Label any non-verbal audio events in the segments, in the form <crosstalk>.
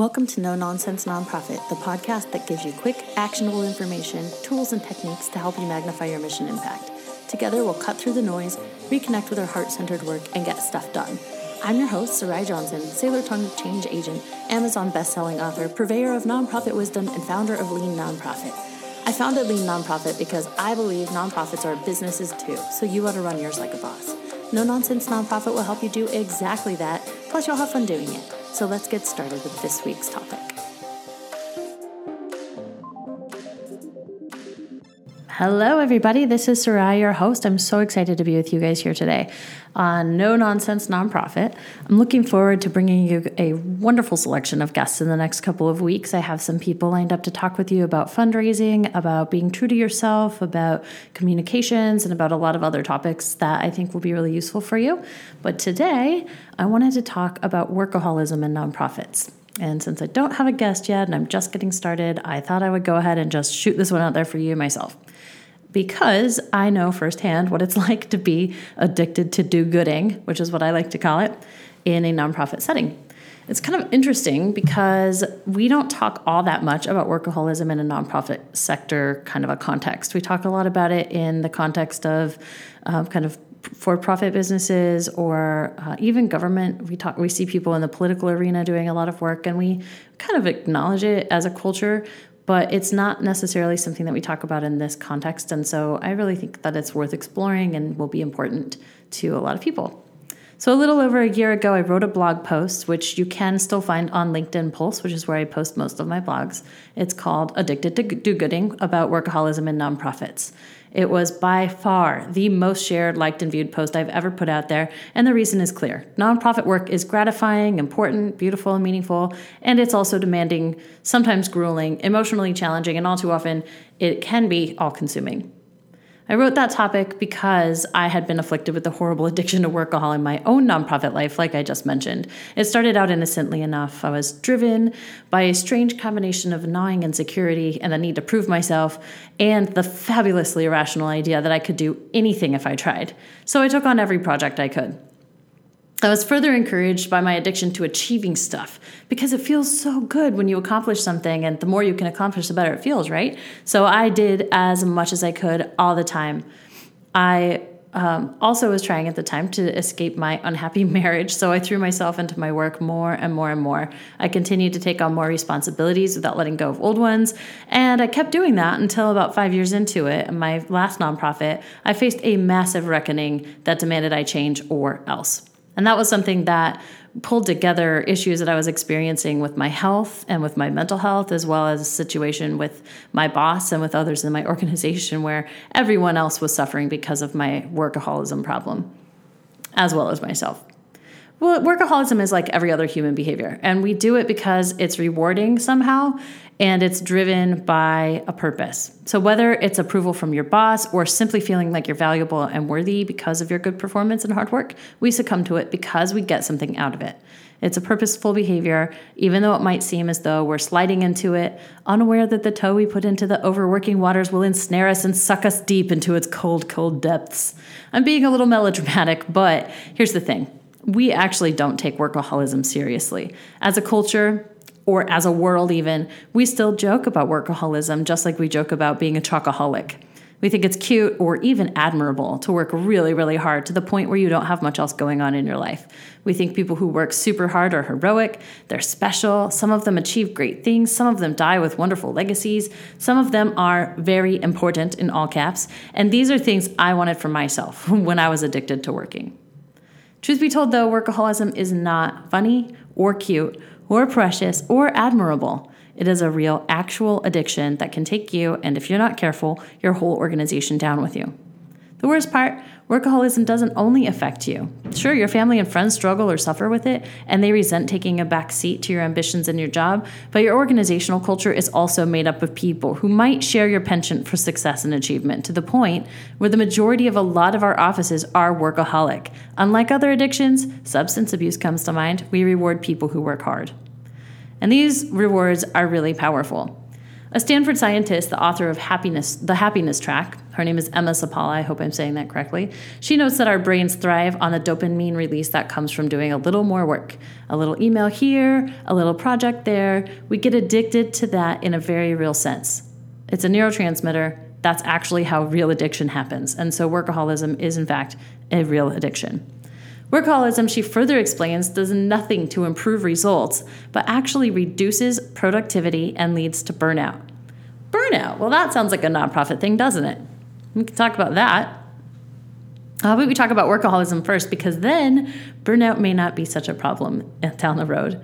Welcome to No Nonsense Nonprofit, the podcast that gives you quick, actionable information, tools, and techniques to help you magnify your mission impact. Together, we'll cut through the noise, reconnect with our heart centered work, and get stuff done. I'm your host, Sarai Johnson, Sailor Tongue change agent, Amazon best-selling author, purveyor of nonprofit wisdom, and founder of Lean Nonprofit. I founded Lean Nonprofit because I believe nonprofits are businesses too, so you ought to run yours like a boss. No Nonsense Nonprofit will help you do exactly that, plus you'll have fun doing it. So let's get started with this week's topic. Hello, everybody. This is Sarai, your host. I'm so excited to be with you guys here today on No Nonsense Nonprofit. I'm looking forward to bringing you a wonderful selection of guests in the next couple of weeks. I have some people lined up to talk with you about fundraising, about being true to yourself, about communications, and about a lot of other topics that I think will be really useful for you. But today, I wanted to talk about workaholism in nonprofits. And since I don't have a guest yet and I'm just getting started, I thought I would go ahead and just shoot this one out there for you myself because I know firsthand what it's <laughs> like to be addicted to do gooding, which is what I like to call it, in a nonprofit setting. It's kind of interesting because we don't talk all that much about workaholism in a nonprofit sector kind of a context. We talk a lot about it in the context of kind of for-profit businesses or uh, even government. We talk. We see people in the political arena doing a lot of work, and we kind of acknowledge it as a culture but it's not necessarily something that we talk about in this context. And so I really think that it's worth exploring and will be important to a lot of people. So, a little over a year ago, I wrote a blog post, which you can still find on LinkedIn Pulse, which is where I post most of my blogs. It's called Addicted to Do Gooding about workaholism in nonprofits. It was by far the most shared, liked, and viewed post I've ever put out there, and the reason is clear. Nonprofit work is gratifying, important, beautiful, and meaningful, and it's also demanding, sometimes grueling, emotionally challenging, and all too often it can be all consuming. I wrote that topic because I had been afflicted with a horrible <laughs> addiction to workahol in my own nonprofit life, like I just mentioned. It started out innocently enough. I was driven by a strange combination of gnawing insecurity and the need to prove myself, and the fabulously irrational idea that I could do anything if I tried. So I took on every project I could. I was further encouraged by my addiction to achieving stuff because it feels so good when you accomplish something, and the more you can accomplish, the better it feels, right? So I did as much as I could all the time. I um, also was trying at the time to escape my unhappy <laughs> marriage, so I threw myself into my work more and more and more. I continued to take on more responsibilities without letting go of old ones, and I kept doing that until about five years into it, my last nonprofit, I faced a massive reckoning that demanded I change or else. And that was something that pulled together issues that I was experiencing with my health and with my mental health, as well as a situation with my boss and with others in my <laughs> organization where everyone else was suffering because of my workaholism problem, as well as myself. Well, workaholism is like every other human behavior, and we do it because it's rewarding somehow and it's driven by a purpose. So, whether it's approval from your boss or simply feeling like you're valuable and worthy because of your good performance and hard work, we succumb to it because we get something out of it. It's a purposeful behavior, even though it might seem as though we're sliding into it, unaware that the toe we put into the overworking waters will ensnare us and suck us deep into its cold, cold depths. I'm being a little melodramatic, but here's the thing we actually don't take workaholism seriously. As a culture, or as a world, even, we still joke about workaholism just like we joke about being a chocoholic. We think it's cute or even admirable to work really, really hard to the point where you don't have much else going on in your life. We think people who work super hard are heroic, they're special, some of them achieve great things, some of them die with wonderful legacies, some of them are very important in all caps, and these are things I wanted for myself <laughs> when I was addicted to working. Truth be told, though, workaholism is not funny or cute or precious or admirable. It is a real, actual addiction that can take you, and if you're not careful, your whole organization down with you. The worst part workaholism doesn't only affect you. Sure, your family and friends struggle or suffer with it, and they resent taking a back seat to your ambitions and your job, but your organizational culture is also made up of people who might share your penchant for success and achievement to the point where the majority of a lot of our offices are workaholic. Unlike other addictions, substance abuse comes to mind, we reward people who work hard. And these rewards are really powerful. A Stanford scientist, the author of Happiness, The Happiness Track, her name is Emma Seppälä, I hope I'm saying that correctly. She notes that our brains thrive on the dopamine release that comes from doing a little more work. A little email here, a little project there. We get addicted to that in a very real sense. It's a neurotransmitter. That's actually how real addiction happens. And so workaholism is, in fact, a real addiction. Workaholism, she further explains, does nothing to improve results, but actually reduces productivity and leads to burnout. Burnout, well, that sounds like a nonprofit thing, doesn't it? We can talk about that. Uh, How about we talk about workaholism first, because then burnout may not be such a problem down the road.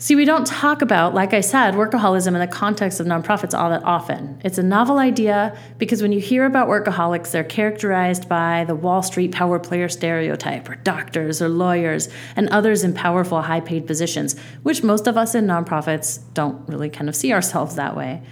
See, we don't talk about, like I said, workaholism in the context of nonprofits all that often. It's a novel idea because when you hear about workaholics, they're characterized by the Wall Street power player stereotype, or doctors, or lawyers, and others in powerful, high paid positions, which most of us in nonprofits don't really kind of see ourselves that way.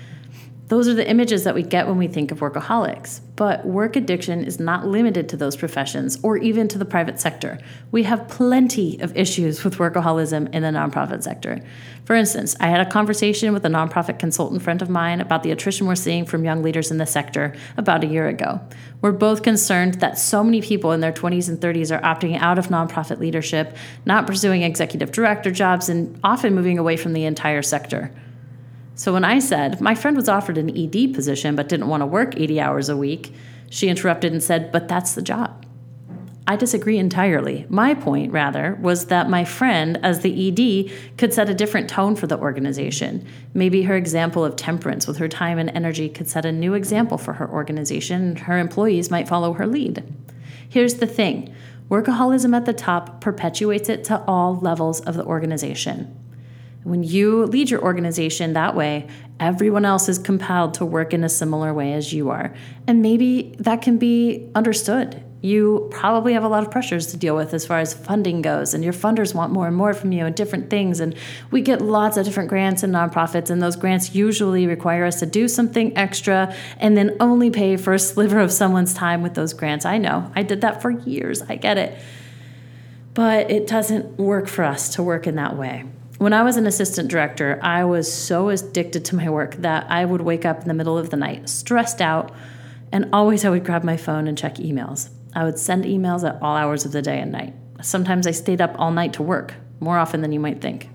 Those are the images that we get when we think of workaholics. But work addiction is not limited to those professions or even to the private sector. We have plenty of issues with workaholism in the nonprofit sector. For instance, I had a conversation with a nonprofit consultant friend of mine about the attrition we're seeing from young leaders in the sector about a year ago. We're both concerned that so many people in their 20s and 30s are opting out of nonprofit leadership, not pursuing executive director jobs, and often moving away from the entire sector. So when I said, my friend was offered an ED position but didn't want to work 80 hours a week, she interrupted and said, but that's the job. I disagree entirely. My point, rather, was that my friend, as the ED, could set a different tone for the organization. Maybe her example of temperance with her time and energy could set a new example for her organization, and her employees might follow her lead. Here's the thing workaholism at the top perpetuates it to all levels of the organization. When you lead your organization that way, everyone else is compelled to work in a similar way as you are. And maybe that can be understood. You probably have a lot of pressures to deal with as far as funding goes, and your funders want more and more from you and different things. And we get lots of different grants and nonprofits, and those grants usually require us to do something extra and then only pay for a sliver of someone's time with those grants. I know, I did that for years, I get it. But it doesn't work for us to work in that way when I was an assistant director, I was so addicted to my work that I would wake up in the middle of the night, stressed out, and always I would grab my phone and check emails. I would send emails at all hours of the day and night. Sometimes I stayed up all night to work, more often than you might think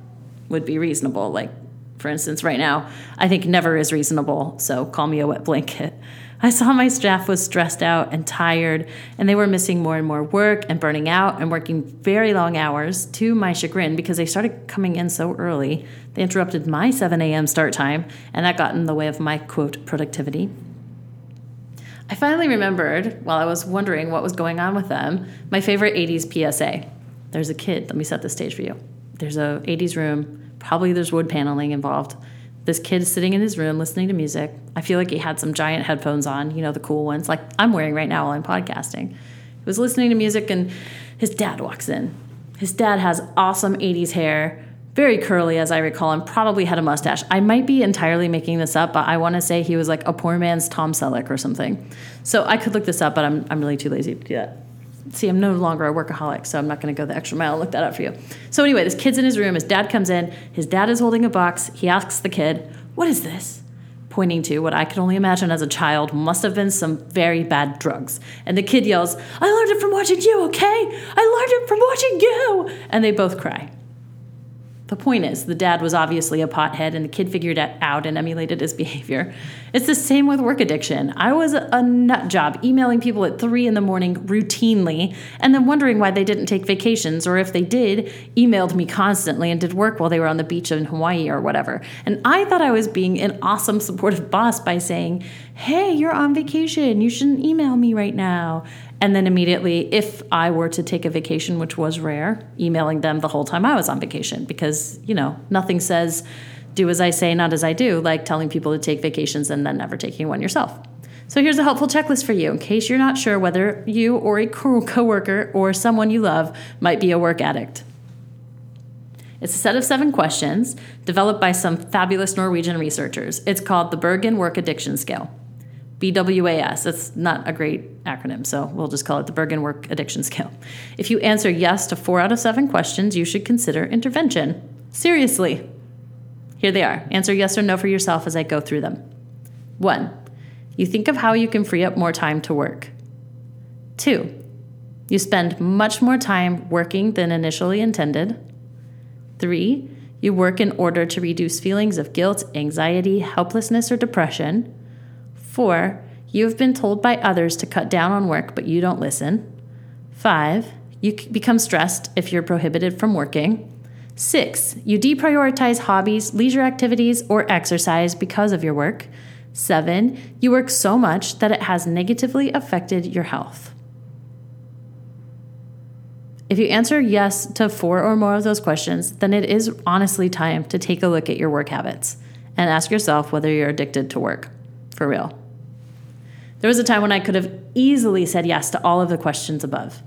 would be reasonable. Like, for instance, right now, I think never is reasonable, so call me a wet blanket. I saw my staff was stressed out and tired, and they were missing more and more work and burning out and working very long hours to my chagrin because they started coming in so early. They interrupted my 7 a.m. start time, and that got in the way of my quote productivity. I finally remembered, while I was wondering what was going on with them, my favorite 80s PSA. There's a kid, let me set the stage for you. There's a 80s room, probably there's wood paneling involved this kid sitting in his room listening to music. I feel like he had some giant headphones on, you know, the cool ones, like I'm wearing right now while I'm podcasting. He was listening to music, and his dad walks in. His dad has awesome 80s hair, very curly, as I recall, and probably had a mustache. I might be entirely making this up, but I want to say he was like a poor man's Tom Selleck or something. So I could look this up, but I'm, I'm really too lazy to do that see, I'm no longer a workaholic, so I'm not going to go the extra mile and look that up for you. So, anyway, this kid's in his room. His dad comes in. His dad is holding a box. He asks the kid, What is this? Pointing to what I could only imagine as a child must have been some very bad drugs. And the kid yells, I learned it from watching you, okay? I learned it from watching you. And they both cry. The point is, the dad was obviously a pothead, and the kid figured it out and emulated his behavior. It's the same with work addiction. I was a nut job, emailing people at three in the morning routinely, and then wondering why they didn't take vacations, or if they did, emailed me constantly and did work while they were on the beach in Hawaii or whatever. And I thought I was being an awesome, supportive boss by saying, Hey, you're on vacation. You shouldn't email me right now. And then immediately, if I were to take a vacation, which was rare, emailing them the whole time I was on vacation because, you know, nothing says do as I say, not as I do, like telling people to take vacations and then never taking one yourself. So here's a helpful checklist for you in case you're not sure whether you or a coworker or someone you love might be a work addict. It's a set of seven questions developed by some fabulous Norwegian researchers. It's called the Bergen Work Addiction Scale. BWAS. It's not a great acronym, so we'll just call it the Bergen Work Addiction Scale. If you answer yes to four out of seven questions, you should consider intervention. Seriously. Here they are. Answer yes or no for yourself as I go through them. One, you think of how you can free up more time to work. Two, you spend much more time working than initially intended. Three, you work in order to reduce feelings of guilt, anxiety, helplessness, or depression. Four, you have been told by others to cut down on work, but you don't listen. Five, you become stressed if you're prohibited from working. Six, you deprioritize hobbies, leisure activities, or exercise because of your work. Seven, you work so much that it has negatively affected your health. If you answer yes to four or more of those questions, then it is honestly time to take a look at your work habits and ask yourself whether you're addicted to work. For real. There was a time when I could have easily said yes to all of the questions above.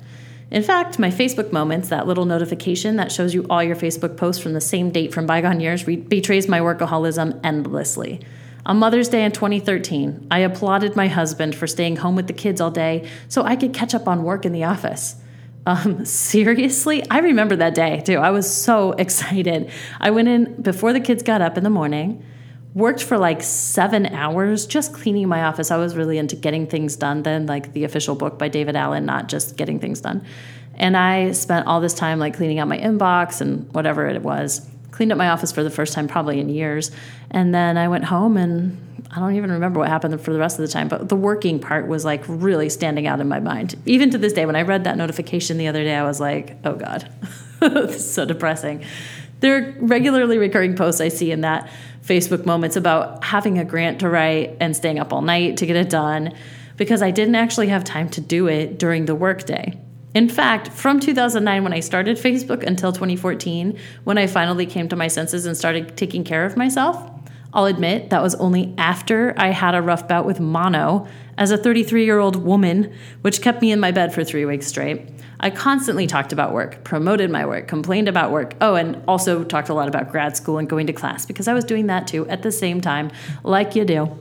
In fact, my Facebook moments, that little notification that shows you all your Facebook posts from the same date from bygone years, re- betrays my workaholism endlessly. On Mother's Day in 2013, I applauded my husband for staying home with the kids all day so I could catch up on work in the office. Um, seriously, I remember that day too. I was so <laughs> excited. I went in before the kids got up in the morning, worked for like seven hours just cleaning my office. I was really into getting things done then, like the official book by David Allen, not just getting things done. And I spent all this time like cleaning out my inbox and whatever it was. Cleaned up my office for the first time probably in years. And then I went home and I don't even remember what happened for the rest of the time, but the working part was like really standing out in my mind. Even to this day, when I read that notification the other day, I was like, oh God, <laughs> this is so depressing. There are regularly recurring posts I see in that Facebook moments about having a grant to write and staying up all night to get it done because I didn't actually have time to do it during the workday. In fact, from 2009, when I started Facebook, until 2014, when I finally came to my senses and started taking care of myself, I'll admit that was only after I had a rough bout with mono as a 33 year old woman, which kept me in my bed for three weeks straight. I constantly talked about work, promoted my work, complained about work. Oh, and also talked a lot about grad school and going to class because I was doing that too at the same time, like you do.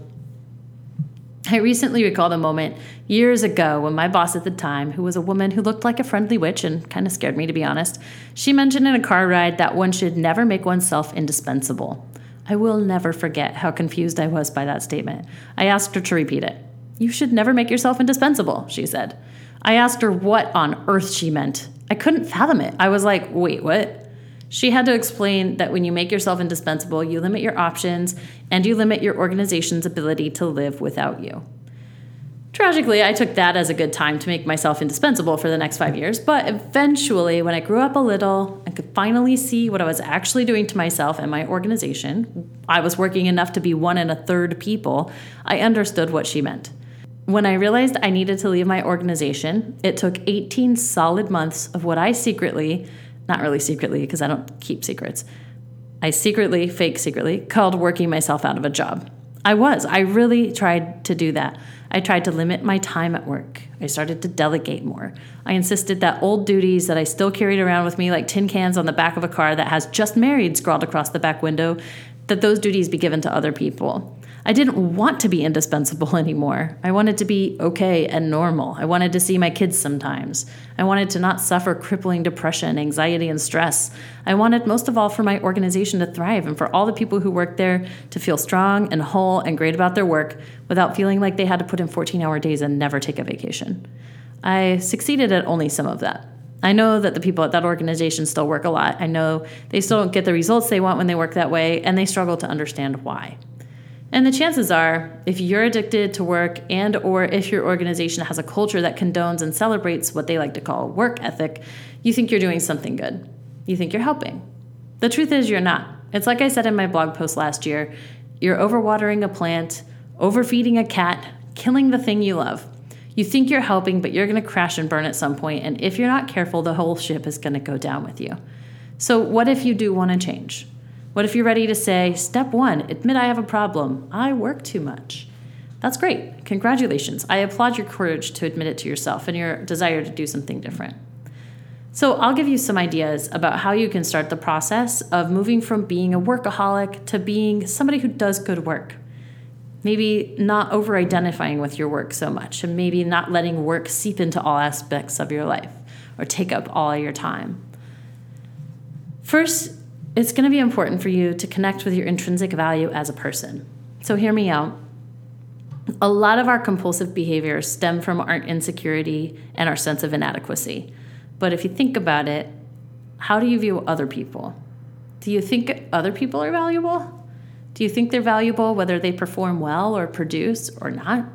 I recently recall the moment years ago when my boss at the time, who was a woman who looked like a friendly witch and kind of scared me to be honest, she mentioned in a car ride that one should never make oneself indispensable. I will never forget how confused I was by that statement. I asked her to repeat it. You should never make yourself indispensable, she said. I asked her what on earth she meant. I couldn't fathom it. I was like, wait, what? She had to explain that when you make yourself indispensable, you limit your options and you limit your organization's ability to live without you. Tragically, I took that as a good time to make myself indispensable for the next five years, but eventually, when I grew up a little and could finally see what I was actually doing to myself and my organization, I was working enough to be one and a third people, I understood what she meant. When I realized I needed to leave my organization, it took 18 solid months of what I secretly, not really secretly because I don't keep secrets, I secretly, fake secretly, called working myself out of a job. I was. I really tried to do that. I tried to limit my time at work. I started to delegate more. I insisted that old duties that I still carried around with me, like tin cans on the back of a car that has just married scrawled across the back window, that those duties be given to other people. I didn't want to be indispensable <laughs> anymore. I wanted to be okay and normal. I wanted to see my kids sometimes. I wanted to not suffer crippling depression, anxiety, and stress. I wanted most of all for my organization to thrive and for all the people who work there to feel strong and whole and great about their work without feeling like they had to put in 14 hour days and never take a vacation. I succeeded at only some of that. I know that the people at that organization still work a lot. I know they still don't get the results they want when they work that way, and they struggle to understand why. And the chances are, if you're addicted to work and or if your organization has a culture that condones and celebrates what they like to call work ethic, you think you're doing something good. You think you're helping. The truth is you're not. It's like I said in my blog post last year, you're overwatering a plant, overfeeding a cat, killing the thing you love. You think you're helping, but you're going to crash and burn at some point, and if you're not careful, the whole ship is going to go down with you. So, what if you do want to change? What if you're ready to say, step one, admit I have a problem? I work too much. That's great. Congratulations. I applaud your courage to admit it to yourself and your desire to do something different. So, I'll give you some ideas about how you can start the process of moving from being a workaholic to being somebody who does good work. Maybe not over identifying with your work so much, and maybe not letting work seep into all aspects of your life or take up all your time. First, it's going to be important for you to connect with your intrinsic value as a person. So, hear me out. A lot of our compulsive behaviors stem from our insecurity and our sense of inadequacy. But if you think about it, how do you view other people? Do you think other people are valuable? Do you think they're valuable whether they perform well or produce or not?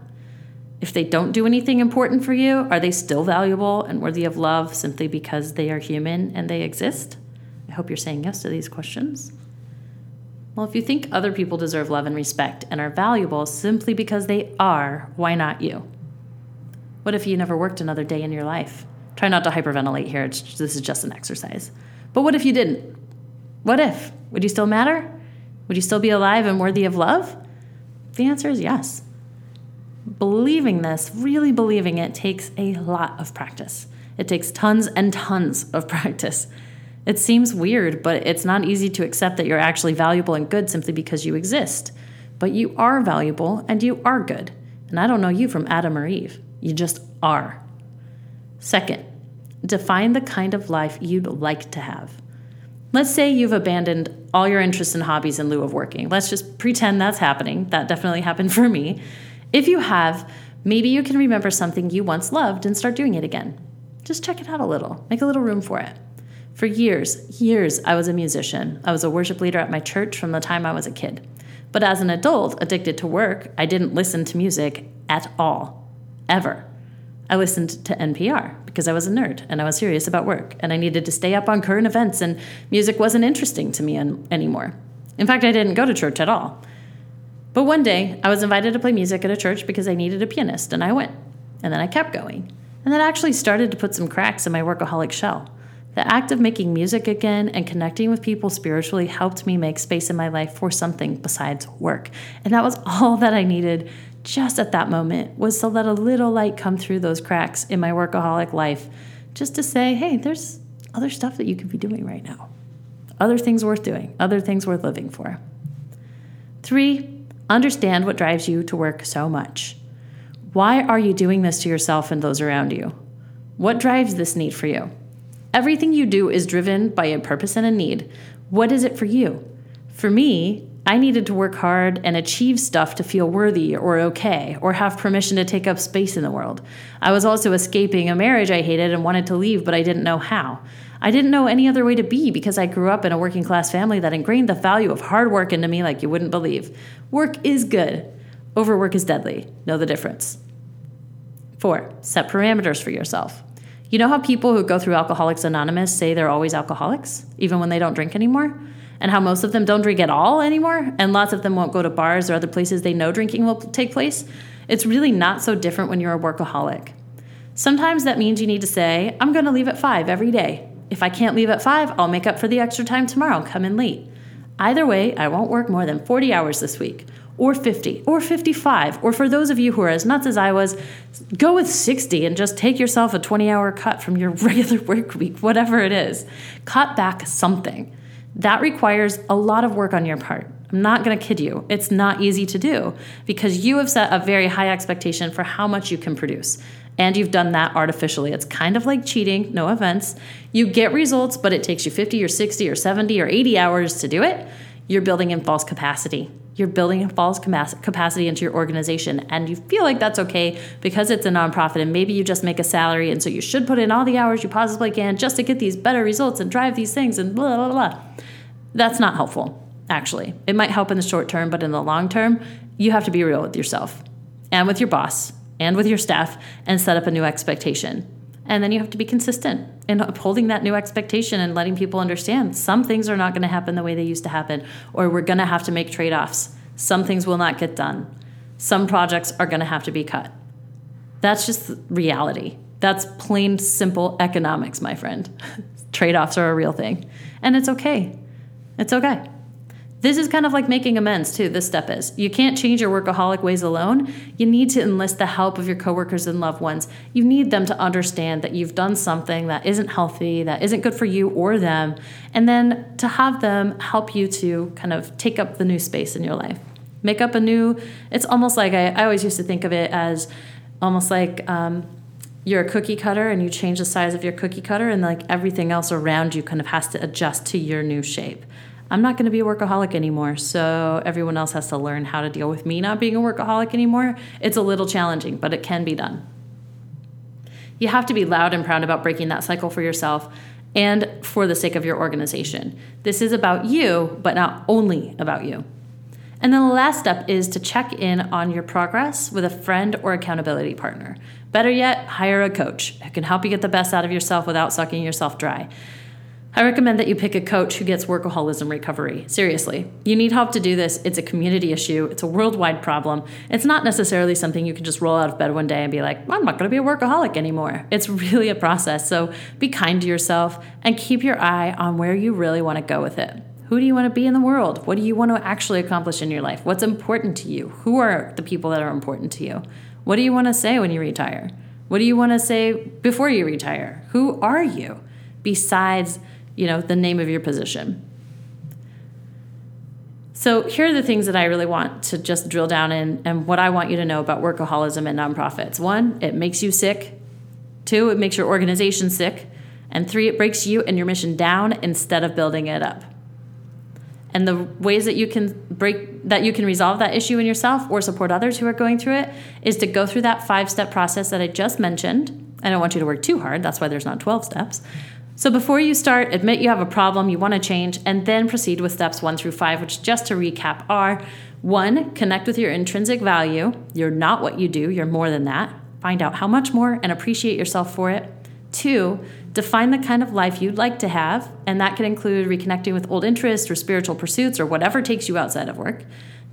If they don't do anything important for you, are they still valuable and worthy of love simply because they are human and they exist? I hope you're saying yes to these questions. Well, if you think other people deserve love and respect and are valuable simply because they are, why not you? What if you never worked another day in your life? Try not to hyperventilate here, it's, this is just an exercise. But what if you didn't? What if? Would you still matter? Would you still be alive and worthy of love? The answer is yes. Believing this, really believing it, takes a lot of practice. It takes tons and tons of <laughs> practice. It seems weird, but it's not easy to accept that you're actually valuable and good simply because you exist. But you are valuable and you are good. And I don't know you from Adam or Eve. You just are. Second, define the kind of life you'd like to have. Let's say you've abandoned all your interests and hobbies in lieu of working. Let's just pretend that's happening. That definitely happened for me. If you have, maybe you can remember something you once loved and start doing it again. Just check it out a little, make a little room for it. For years, years, I was a musician. I was a worship leader at my church from the time I was a kid. But as an adult addicted to work, I didn't listen to music at all, ever. I listened to NPR because I was a nerd and I was serious about work and I needed to stay up on current events and music wasn't interesting to me an- anymore. In fact, I didn't go to church at all. But one day, I was invited to play music at a church because I needed a pianist and I went. And then I kept going. And that actually started to put some cracks in my workaholic shell. The act of making music again and connecting with people spiritually helped me make space in my life for something besides work. And that was <laughs> all that I needed just at that moment was to let a little light come through those cracks in my workaholic life, just to say, hey, there's other stuff that you could be doing right now, other things worth doing, other things worth living for. Three, understand what drives you to work so much. Why are you doing this to yourself and those around you? What drives this need for you? Everything you do is driven by a purpose and a need. What is it for you? For me, I needed to work hard and achieve stuff to feel worthy or okay or have permission to take up space in the world. I was also escaping a marriage I hated and wanted to leave, but I didn't know how. I didn't know any other way to be because I grew up in a working class family that ingrained the value of hard work into me like you wouldn't believe. Work is good, overwork is deadly. Know the difference. Four, set parameters for yourself. You know how people who go through Alcoholics Anonymous say they're always alcoholics, even when they don't drink anymore? and how most of them don't drink at all anymore, and lots of them won't go to bars or other places they know drinking will take place, it's really not so different when you're a workaholic. Sometimes that means you need to say, I'm going to leave at 5 every day. If I can't leave at 5, I'll make up for the extra time tomorrow, come in late. Either way, I won't work more than 40 hours this week, or 50, or 55, or for those of you who are as nuts as I was, go with 60 and just take yourself a 20 hour cut from your <laughs> regular work week, whatever it is. Cut back something. That requires a lot of work on your part. I'm not going to kid you. It's not easy to do because you have set a very high expectation for how much you can produce. And you've done that artificially. It's kind of like cheating, no offense. You get results, but it takes you 50 or 60 or 70 or 80 hours to do it. You're building in false capacity. You're building a false capacity into your organization, and you feel like that's okay because it's a nonprofit, and maybe you just make a salary, and so you should put in all the hours you possibly can just to get these better results and drive these things, and blah, blah, blah. That's not helpful, actually. It might help in the short term, but in the long term, you have to be real with yourself and with your boss and with your staff and set up a new expectation. And then you have to be consistent in upholding that new expectation and letting people understand some things are not going to happen the way they used to happen, or we're going to have to make trade offs. Some things will not get done. Some projects are going to have to be cut. That's just reality. That's plain, simple economics, my friend. <laughs> trade offs are a real thing. And it's okay. It's okay. This is kind of like making amends too. This step is. You can't change your workaholic ways alone. You need to enlist the help of your coworkers and loved ones. You need them to understand that you've done something that isn't healthy, that isn't good for you or them, and then to have them help you to kind of take up the new space in your life. Make up a new, it's almost like I, I always used to think of it as almost like um, you're a cookie cutter and you change the size of your cookie cutter, and like everything else around you kind of has to adjust to your new shape I'm not going to be a workaholic anymore. So everyone else has to learn how to deal with me not being a workaholic anymore. It's a little challenging, but it can be done. You have to be loud and proud about breaking that cycle for yourself and for the sake of your organization. This is about you, but not only about you. And then the last step is to check in on your progress with a friend or accountability partner. Better yet, hire a coach who can help you get the best out of yourself without sucking yourself dry. I recommend that you pick a coach who gets workaholism recovery. Seriously, you need help to do this. It's a community issue, it's a worldwide problem. It's not necessarily something you can just roll out of bed one day and be like, I'm not going to be a workaholic anymore. It's <laughs> really a process. So be kind to yourself and keep your eye on where you really want to go with it. Who do you want to be in the world? What do you want to actually accomplish in your life? What's important to you? Who are the people that are important to you? What do you want to say when you retire? What do you want to say before you retire? Who are you besides you know, the name of your position. So here are the things that I really want to just drill down in and what I want you to know about workaholism and nonprofits. One, it makes you sick. Two, it makes your organization sick. And three, it breaks you and your mission down instead of building it up. And the ways that you can break that you can resolve that issue in yourself or support others who are going through it is to go through that five-step process that I just mentioned. I don't want you to work too hard, that's why there's not 12 steps. So before you start, admit you have a problem you want to change, and then proceed with steps one through five, which just to recap are one, connect with your intrinsic value. You're not what you do, you're more than that. Find out how much more and appreciate yourself for it. Two, define the kind of life you'd like to have, and that can include reconnecting with old interests or spiritual pursuits or whatever takes you outside of work.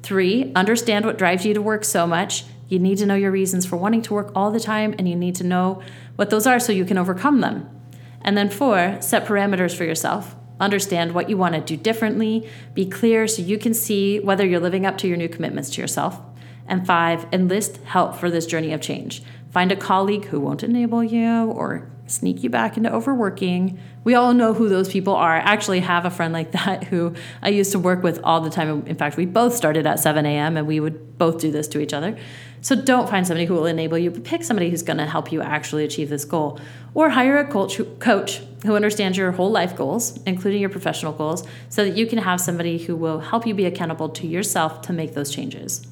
Three, understand what drives you to work so much. You need to know your reasons for wanting to work all the time, and you need to know what those are so you can overcome them. And then four, set parameters for yourself. Understand what you want to do differently. Be clear so you can see whether you're living up to your new commitments to yourself. And five, enlist help for this journey of change. Find a colleague who won't enable you or sneak you back into overworking. We all know who those people are. I actually have a friend like <laughs> that who I used to work with all the time. In fact, we both started at 7 a.m. and we would both do this to each other. So don't find somebody who will enable you, but pick somebody who's going to help you actually achieve this goal. Or hire a coach, coach who understands your whole life goals, including your professional goals, so that you can have somebody who will help you be accountable to yourself to make those changes.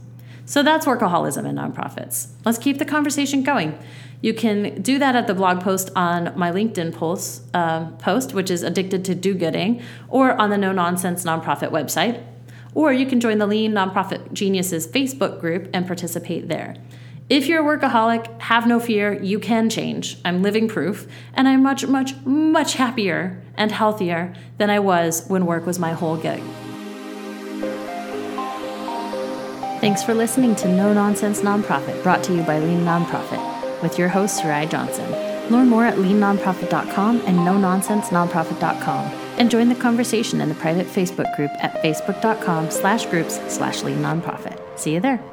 So that's workaholism in nonprofits. Let's keep the conversation going. You can do that at the blog post on my LinkedIn post, uh, post which is Addicted to Do Gooding, or on the No Nonsense Nonprofit website. Or you can join the Lean Nonprofit Geniuses Facebook group and participate there. If you're a workaholic, have no fear, you can change. I'm living proof, and I'm much, much, much happier and healthier than I was when work was my whole gig. Thanks for listening to No Nonsense Nonprofit, brought to you by Lean Nonprofit, with your host, Sarai Johnson. Learn more at leannonprofit.com and nononsensenonprofit.com and join the conversation in the private Facebook group at facebook.com slash groups slash lean nonprofit. See you there.